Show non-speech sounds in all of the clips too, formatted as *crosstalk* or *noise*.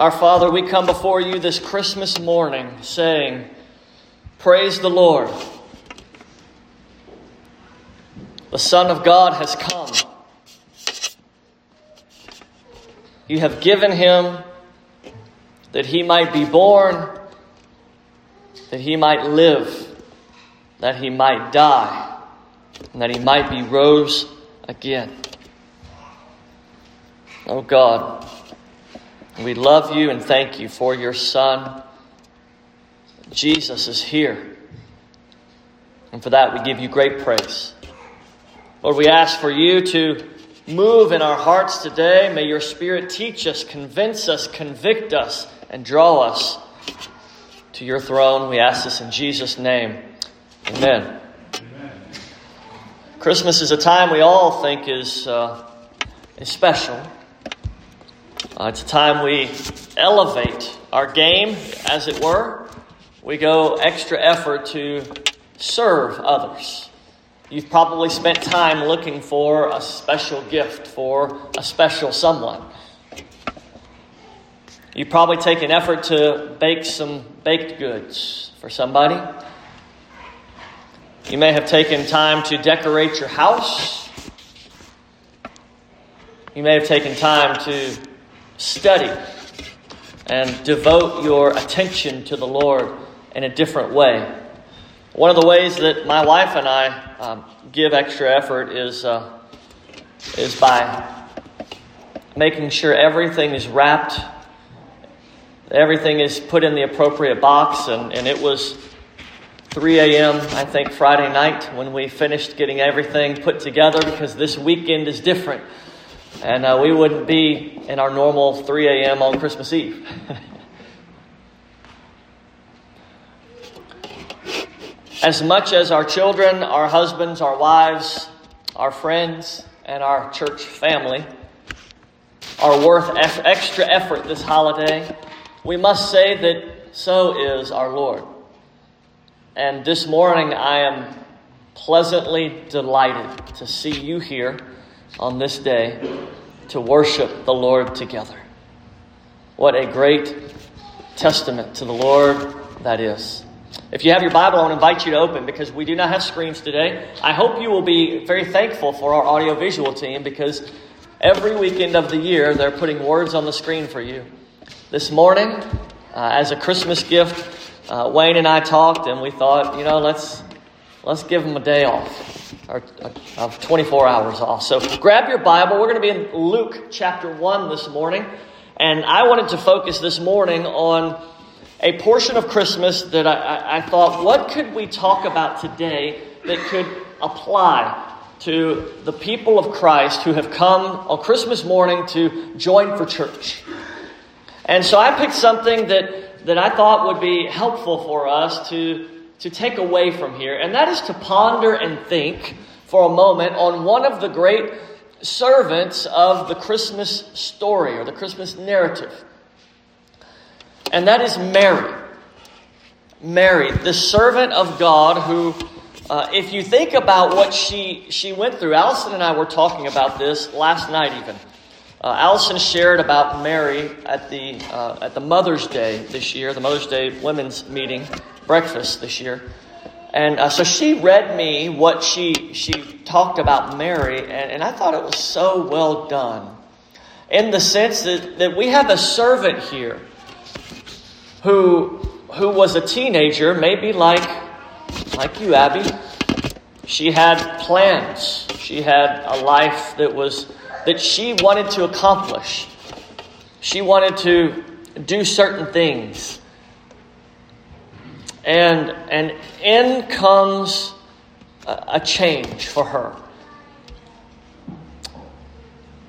Our Father, we come before you this Christmas morning saying, Praise the Lord. The Son of God has come. You have given him that he might be born, that he might live, that he might die, and that he might be rose again. Oh God, we love you and thank you for your Son. Jesus is here. And for that, we give you great praise. Lord, we ask for you to move in our hearts today. May your Spirit teach us, convince us, convict us, and draw us to your throne. We ask this in Jesus' name. Amen. Amen. Christmas is a time we all think is, uh, is special. Uh, it's a time we elevate our game, as it were. We go extra effort to serve others. You've probably spent time looking for a special gift for a special someone. You probably take an effort to bake some baked goods for somebody. You may have taken time to decorate your house. You may have taken time to study and devote your attention to the Lord in a different way. One of the ways that my wife and I um, give extra effort is, uh, is by making sure everything is wrapped, everything is put in the appropriate box, and, and it was 3 a.m., I think, Friday night when we finished getting everything put together because this weekend is different. And uh, we wouldn't be in our normal 3 a.m. on Christmas Eve. *laughs* As much as our children, our husbands, our wives, our friends, and our church family are worth extra effort this holiday, we must say that so is our Lord. And this morning I am pleasantly delighted to see you here on this day to worship the Lord together. What a great testament to the Lord that is. If you have your Bible, I want to invite you to open because we do not have screens today. I hope you will be very thankful for our audiovisual team because every weekend of the year they're putting words on the screen for you. This morning, uh, as a Christmas gift, uh, Wayne and I talked and we thought, you know, let's let's give them a day off of 24 hours off. So grab your Bible. We're going to be in Luke chapter 1 this morning. And I wanted to focus this morning on a portion of Christmas that I, I, I thought, what could we talk about today that could apply to the people of Christ who have come on Christmas morning to join for church? And so I picked something that, that I thought would be helpful for us to, to take away from here, and that is to ponder and think for a moment on one of the great servants of the Christmas story or the Christmas narrative and that is Mary. Mary, the servant of God, who, uh, if you think about what she, she went through, Allison and I were talking about this last night even. Uh, Allison shared about Mary at the, uh, at the Mother's Day this year, the Mother's Day Women's Meeting breakfast this year. And uh, so she read me what she, she talked about Mary, and, and I thought it was so well done. In the sense that, that we have a servant here who, who was a teenager, maybe like, like you, Abby. She had plans. She had a life that was that she wanted to accomplish. She wanted to do certain things. And, and in comes a, change for her.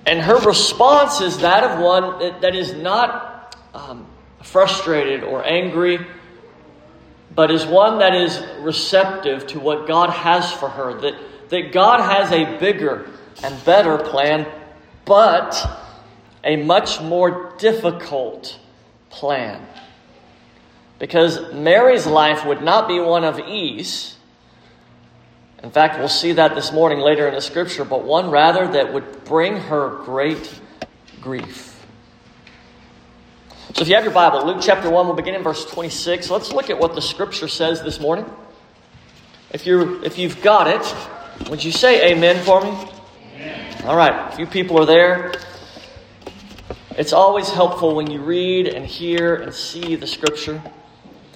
And her response is that of one that, that is not um, frustrated or angry, but is one that is receptive to what God has for her. That, that God has a bigger and better plan, but a much more difficult plan. Because Mary's life would not be one of ease. In fact, we'll see that this morning later in the scripture, but one rather that would bring her great grief. So if you have your Bible, Luke chapter 1, we'll begin in verse 26. Let's look at what the scripture says this morning. If, you're, if you've got it, would you say amen for me? Amen. All right, a few people are there. It's always helpful when you read and hear and see the scripture.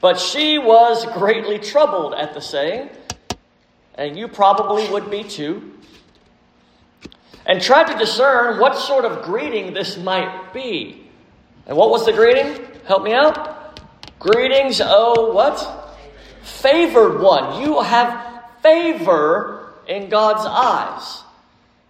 But she was greatly troubled at the saying, and you probably would be too, and tried to discern what sort of greeting this might be. And what was the greeting? Help me out. Greetings, oh, what? Favored one. You have favor in God's eyes.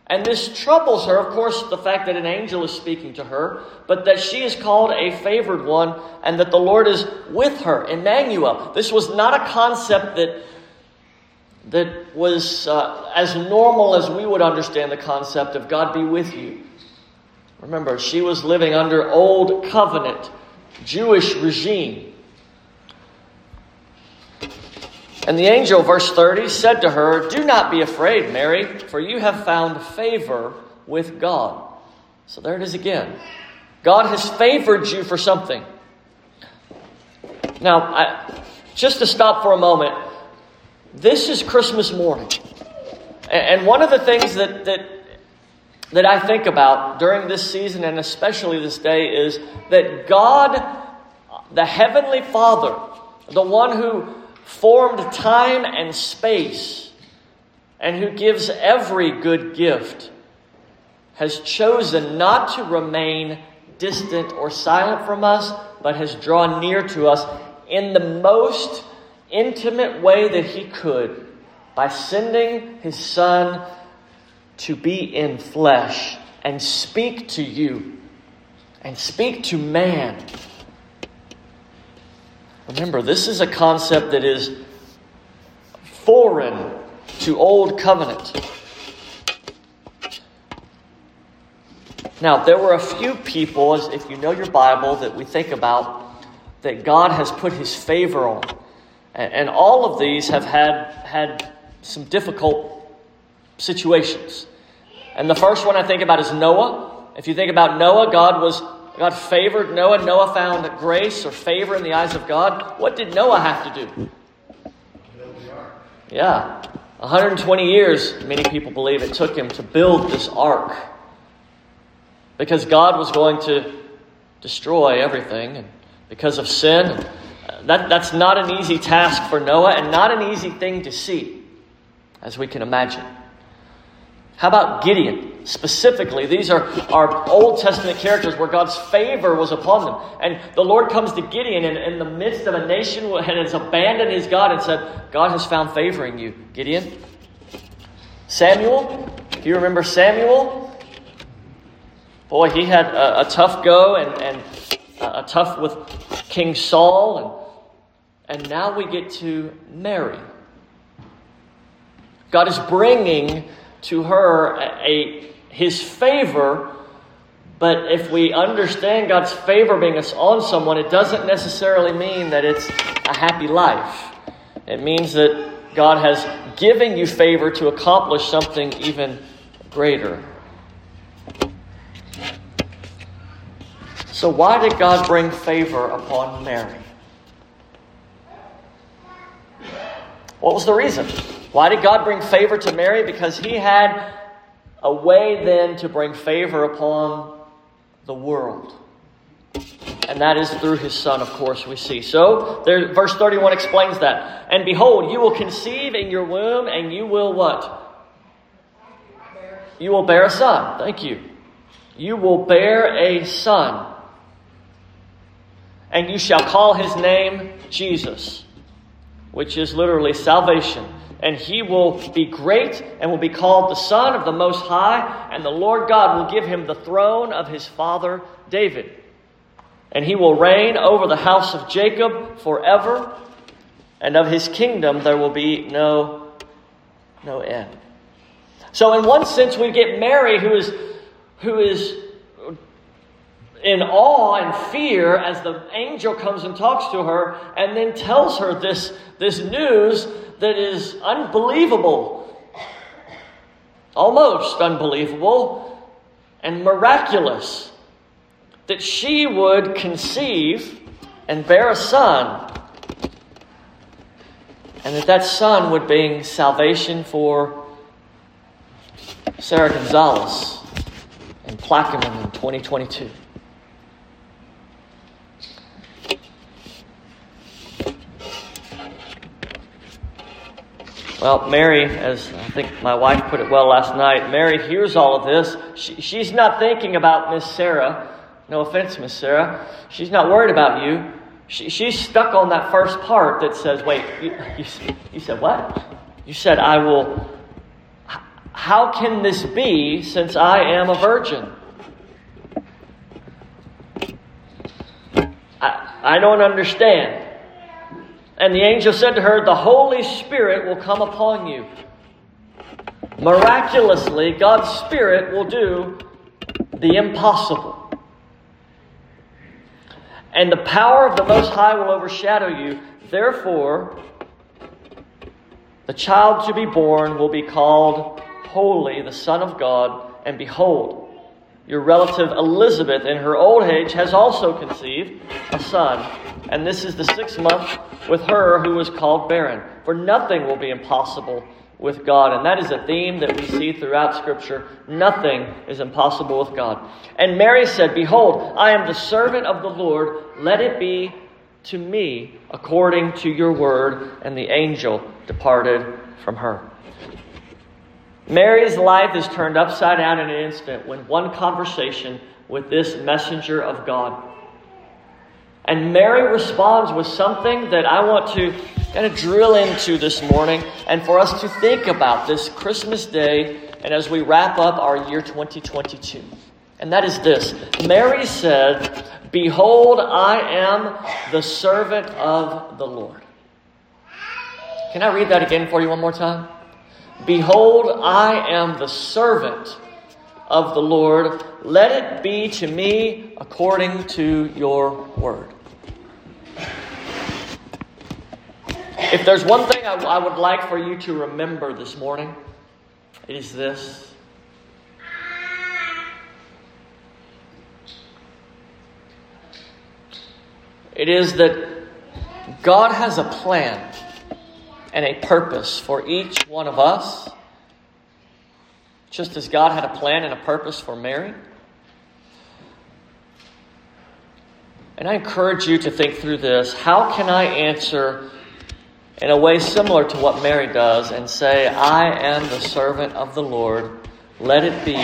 And this troubles her, of course, the fact that an angel is speaking to her, but that she is called a favored one and that the Lord is with her, Emmanuel. This was not a concept that, that was uh, as normal as we would understand the concept of God be with you. Remember, she was living under old covenant Jewish regime. And the angel, verse 30, said to her, Do not be afraid, Mary, for you have found favor with God. So there it is again. God has favored you for something. Now, I, just to stop for a moment, this is Christmas morning. And one of the things that, that that I think about during this season and especially this day is that God, the Heavenly Father, the one who formed time and space and who gives every good gift, has chosen not to remain distant or silent from us, but has drawn near to us in the most intimate way that He could by sending His Son to be in flesh and speak to you and speak to man. Remember, this is a concept that is foreign to Old Covenant. Now, there were a few people, if you know your Bible, that we think about that God has put his favor on. And all of these have had, had some difficult situations. And the first one I think about is Noah. If you think about Noah, God was God favored Noah. Noah found grace or favor in the eyes of God. What did Noah have to do? Yeah. 120 years, many people believe it took him to build this ark. Because God was going to destroy everything and because of sin. That, that's not an easy task for Noah and not an easy thing to see, as we can imagine. How about Gideon? Specifically, these are, our Old Testament characters where God's favor was upon them. And the Lord comes to Gideon in, in the midst of a nation and has abandoned his God and said, God has found favor in you, Gideon. Samuel, do you remember Samuel? Boy, he had a, a tough go and, and a, a tough with King Saul. And, and now we get to Mary. God is bringing to her a, his favor. But if we understand God's favor being on someone, it doesn't necessarily mean that it's a happy life. It means that God has given you favor to accomplish something even greater. So, why did God bring favor upon Mary? What was the reason? Why did God bring favor to Mary? Because he had a way then to bring favor upon the world. And that is through his son, of course, we see. So, there, verse 31 explains that. And behold, you will conceive in your womb, and you will what? You will bear a son. Thank you. You will bear a son. And you shall call his name Jesus, which is literally salvation and he will be great and will be called the Son of the Most High, and the Lord God will give him the throne of his father David. and he will reign over the house of Jacob forever, and of his kingdom there will be no, no end. So, in one sense, we get Mary, who is, who is in awe and fear as the angel comes and talks to her and then tells her this, this news that is unbelievable, almost unbelievable, and miraculous that she would conceive and bear a son, and that that son would bring salvation for Sarah Gonzalez and Plaquemine in 2022. Well, Mary, as I think my wife put it well last night, Mary hears all of this. She, she's not thinking about Miss Sarah. No offense, Miss Sarah. She's not worried about you. She, she's stuck on that first part that says, wait, you, you, you said what? You said, I will. How can this be since I am a virgin? I, I don't understand. And the angel said to her, The Holy Spirit will come upon you. Miraculously, God's Spirit will do the impossible. And the power of the Most High will overshadow you. Therefore, the child to be born will be called Holy, the Son of God. And behold, your relative Elizabeth, in her old age, has also conceived a son and this is the sixth month with her who was called barren. For nothing will be impossible with God. And that is a theme that we see throughout Scripture. Nothing is impossible with God. And Mary said, Behold, I am the servant of the Lord. Let it be to me according to your word. And the angel departed from her. Mary's life is turned upside down in an instant when one conversation with this messenger of God and Mary responds with something that I want to kind of drill into this morning and for us to think about this Christmas day and as we wrap up our year 2022. And that is this Mary said, Behold, I am the servant of the Lord. Can I read that again for you one more time? Behold, I am the servant of the Lord. Let it be to me according to your word. If there's one thing I, I would like for you to remember this morning, it is this. It is that God has a plan and a purpose for each one of us, just as God had a plan and a purpose for Mary. And I encourage you to think through this. How can I answer in a way similar to what Mary does and say, I am the servant of the Lord. Let it be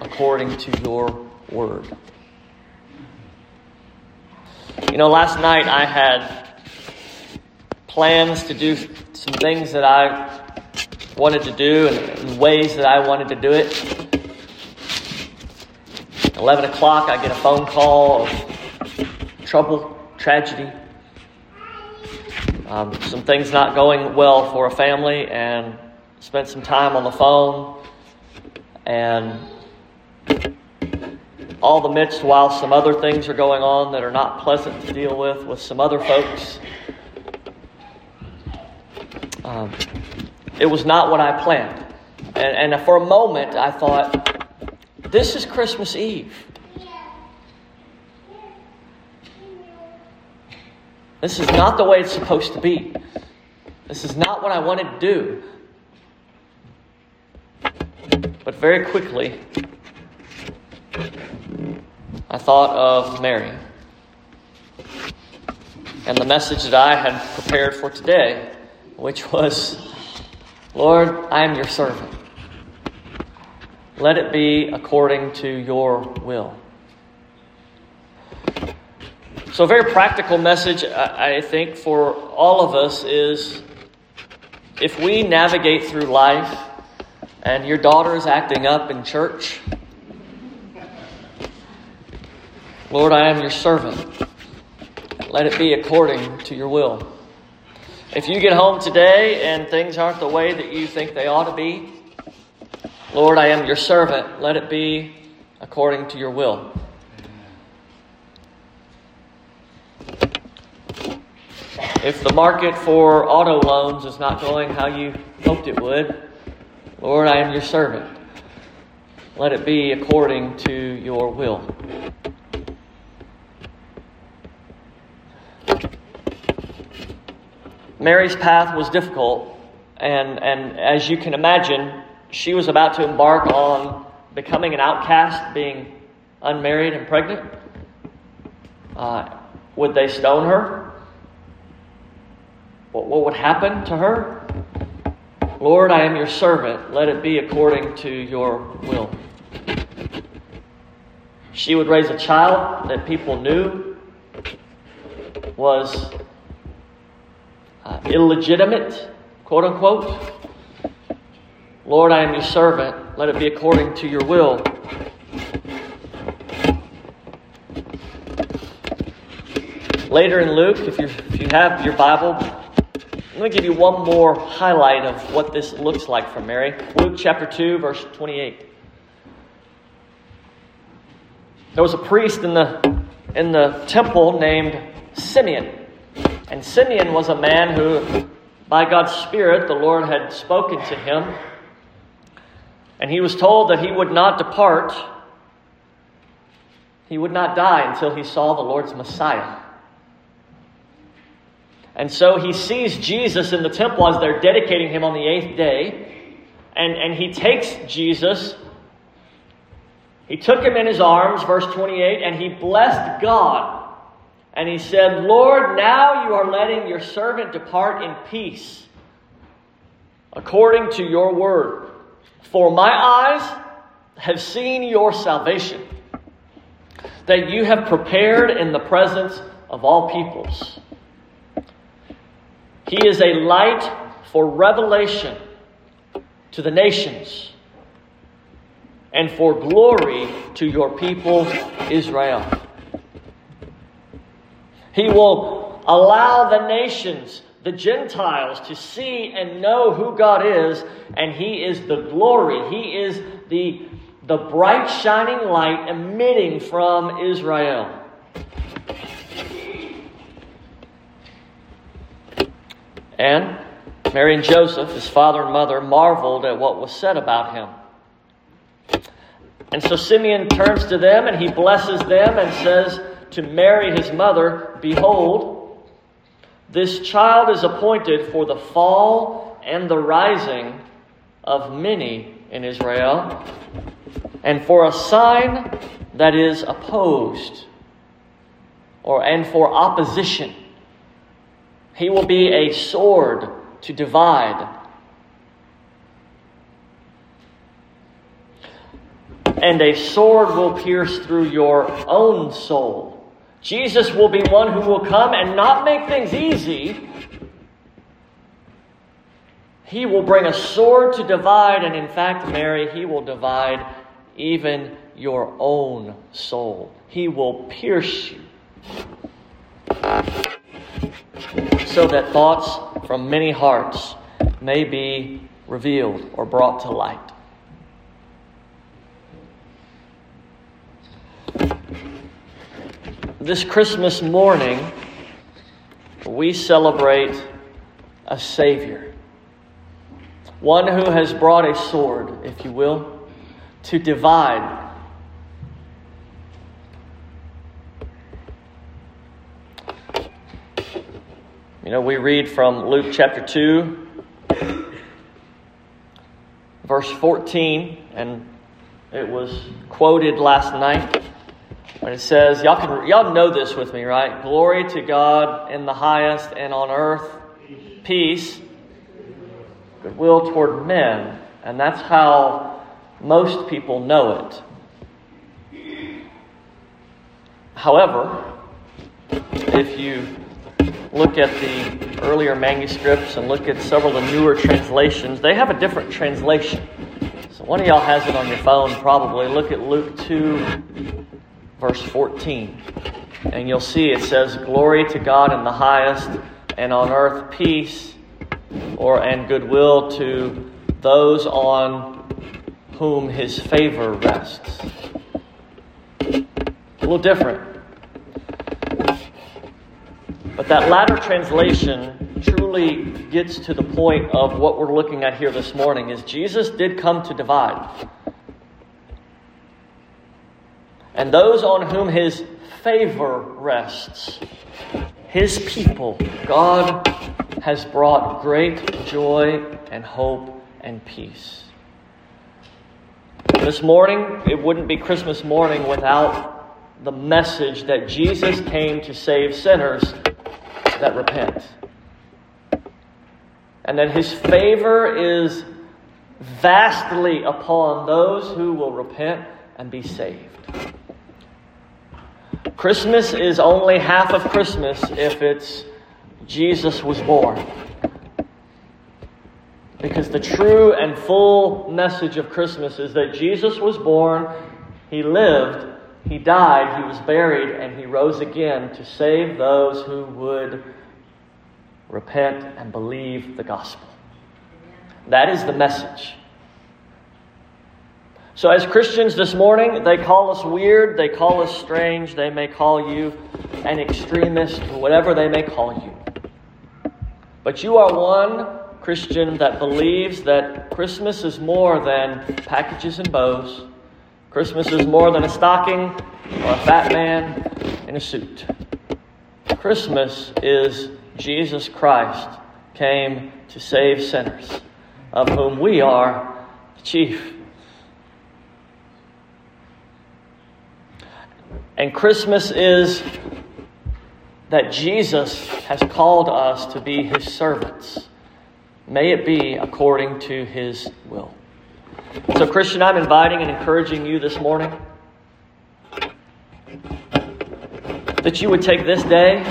according to your word. You know, last night I had plans to do some things that I wanted to do and ways that I wanted to do it. 11 o'clock, I get a phone call trouble, tragedy, um, some things not going well for a family and spent some time on the phone and all the midst while some other things are going on that are not pleasant to deal with with some other folks. Um, it was not what I planned. And, and for a moment, I thought, this is Christmas Eve. This is not the way it's supposed to be. This is not what I wanted to do. But very quickly, I thought of Mary and the message that I had prepared for today, which was Lord, I am your servant. Let it be according to your will. So, a very practical message, I think, for all of us is if we navigate through life and your daughter is acting up in church, Lord, I am your servant. let it be according to your will. If you get home today and things aren't the way that you think they ought to be, Lord, I am your servant. Let it be according to your will. If the market for auto loans is not going how you hoped it would, Lord, I am your servant. Let it be according to your will. Mary's path was difficult, and, and as you can imagine, she was about to embark on becoming an outcast, being unmarried and pregnant. Uh, would they stone her? What, what would happen to her? Lord, I am your servant. Let it be according to your will. She would raise a child that people knew was uh, illegitimate, quote unquote. Lord, I am your servant. Let it be according to your will. Later in Luke, if, you if you have your Bible, let me give you one more highlight of what this looks like for Mary. Luke chapter 2, verse 28. There was a priest in the, in the temple named Simeon. And Simeon was a man who, by God's Spirit, the Lord had spoken to him. And he was told that he would not depart, he would not die until he saw the Lord's Messiah. And so he sees Jesus in the temple as they're dedicating him on the eighth day. And, and he takes Jesus. He took him in his arms, verse 28, and he blessed God. And he said, Lord, now you are letting your servant depart in peace, according to your word. For my eyes have seen your salvation, that you have prepared in the presence of all peoples. He is a light for revelation to the nations and for glory to your people, Israel. He will allow the nations, the Gentiles, to see and know who God is, and He is the glory. He is the, the bright, shining light emitting from Israel. And Mary and Joseph, his father and mother, marveled at what was said about him. And so Simeon turns to them and he blesses them and says, to Mary his mother, Behold, this child is appointed for the fall and the rising of many in Israel, and for a sign that is opposed, or and for opposition. He will be a sword to divide. And a sword will pierce through your own soul Jesus will be one who will come and not make things easy. He will bring a sword to divide, and in fact, Mary, he will divide even your own soul. He will pierce you so that thoughts from many hearts may be revealed or brought to light. This Christmas morning, we celebrate a Savior. One who has brought a sword, if you will, to divide. You know, we read from Luke chapter 2, verse 14, and it was quoted last night when it says, y'all can y'all know this with me, right? Glory to God in the highest and on earth peace, goodwill toward men. And that's how most people know it. However, if you look at the earlier manuscripts and look at several of the newer translations, they have a different translation. So one of y'all has it on your phone probably. Look at Luke 2 verse 14. And you'll see it says, Glory to God in the highest, and on earth peace, or and goodwill to those on whom his favor rests. A little different. But that latter translation truly gets to the point of what we're looking at here this morning is Jesus did come to divide. And those on whom his favor rests, his people, God has brought great joy and hope and peace. This morning, it wouldn't be Christmas morning without the message that Jesus came to save sinners that repent. And that his favor is vastly upon those who will repent and be saved. Christmas is only half of Christmas if it's Jesus was born. Because the true and full message of Christmas is that Jesus was born, he lived, he died, he was buried, and he rose again to save those who would repent and believe the gospel. That is the message. So, as Christians this morning, they call us weird, they call us strange, they may call you an extremist, whatever they may call you. But you are one Christian that believes that Christmas is more than packages and bows Christmas is more than a stocking or a fat man in a suit. Christmas is Jesus Christ came to save sinners, of whom we are the chief. And Christmas is that Jesus has called us to be his servants. May it be according to his will. So, Christian, I'm inviting and encouraging you this morning that you would take this day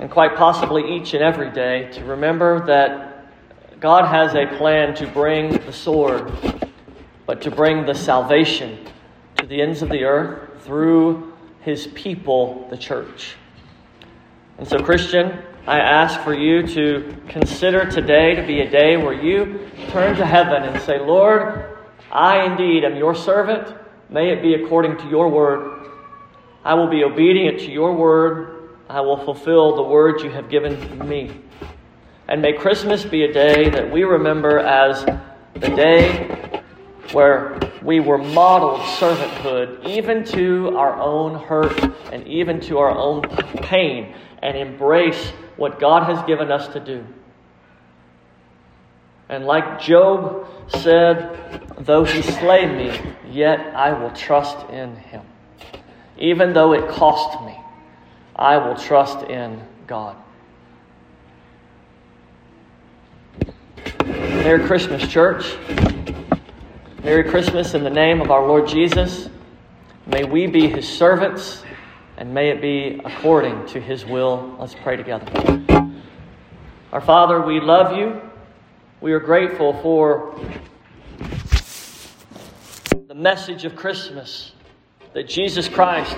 and quite possibly each and every day to remember that God has a plan to bring the sword, but to bring the salvation to the ends of the earth through his people, the church. And so, Christian, I ask for you to consider today to be a day where you turn to heaven and say, Lord, I indeed am your servant. May it be according to your word. I will be obedient to your word. I will fulfill the words you have given me. And may Christmas be a day that we remember as the day where we were modeled servanthood, even to our own hurt and even to our own pain, and embrace what God has given us to do. And like Job said, though he slay me, yet I will trust in him. Even though it cost me, I will trust in God. Merry Christmas, church. Merry Christmas in the name of our Lord Jesus. May we be his servants and may it be according to his will. Let's pray together. Our Father, we love you. We are grateful for the message of Christmas that Jesus Christ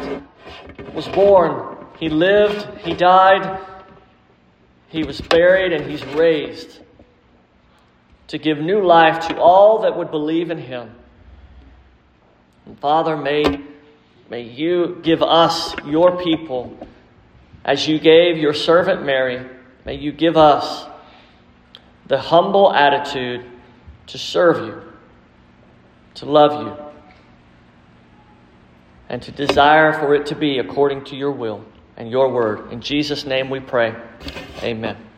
was born, He lived, He died, He was buried, and He's raised to give new life to all that would believe in Him. And Father, may May you give us, your people, as you gave your servant Mary, may you give us the humble attitude to serve you, to love you, and to desire for it to be according to your will and your word. In Jesus' name we pray. Amen.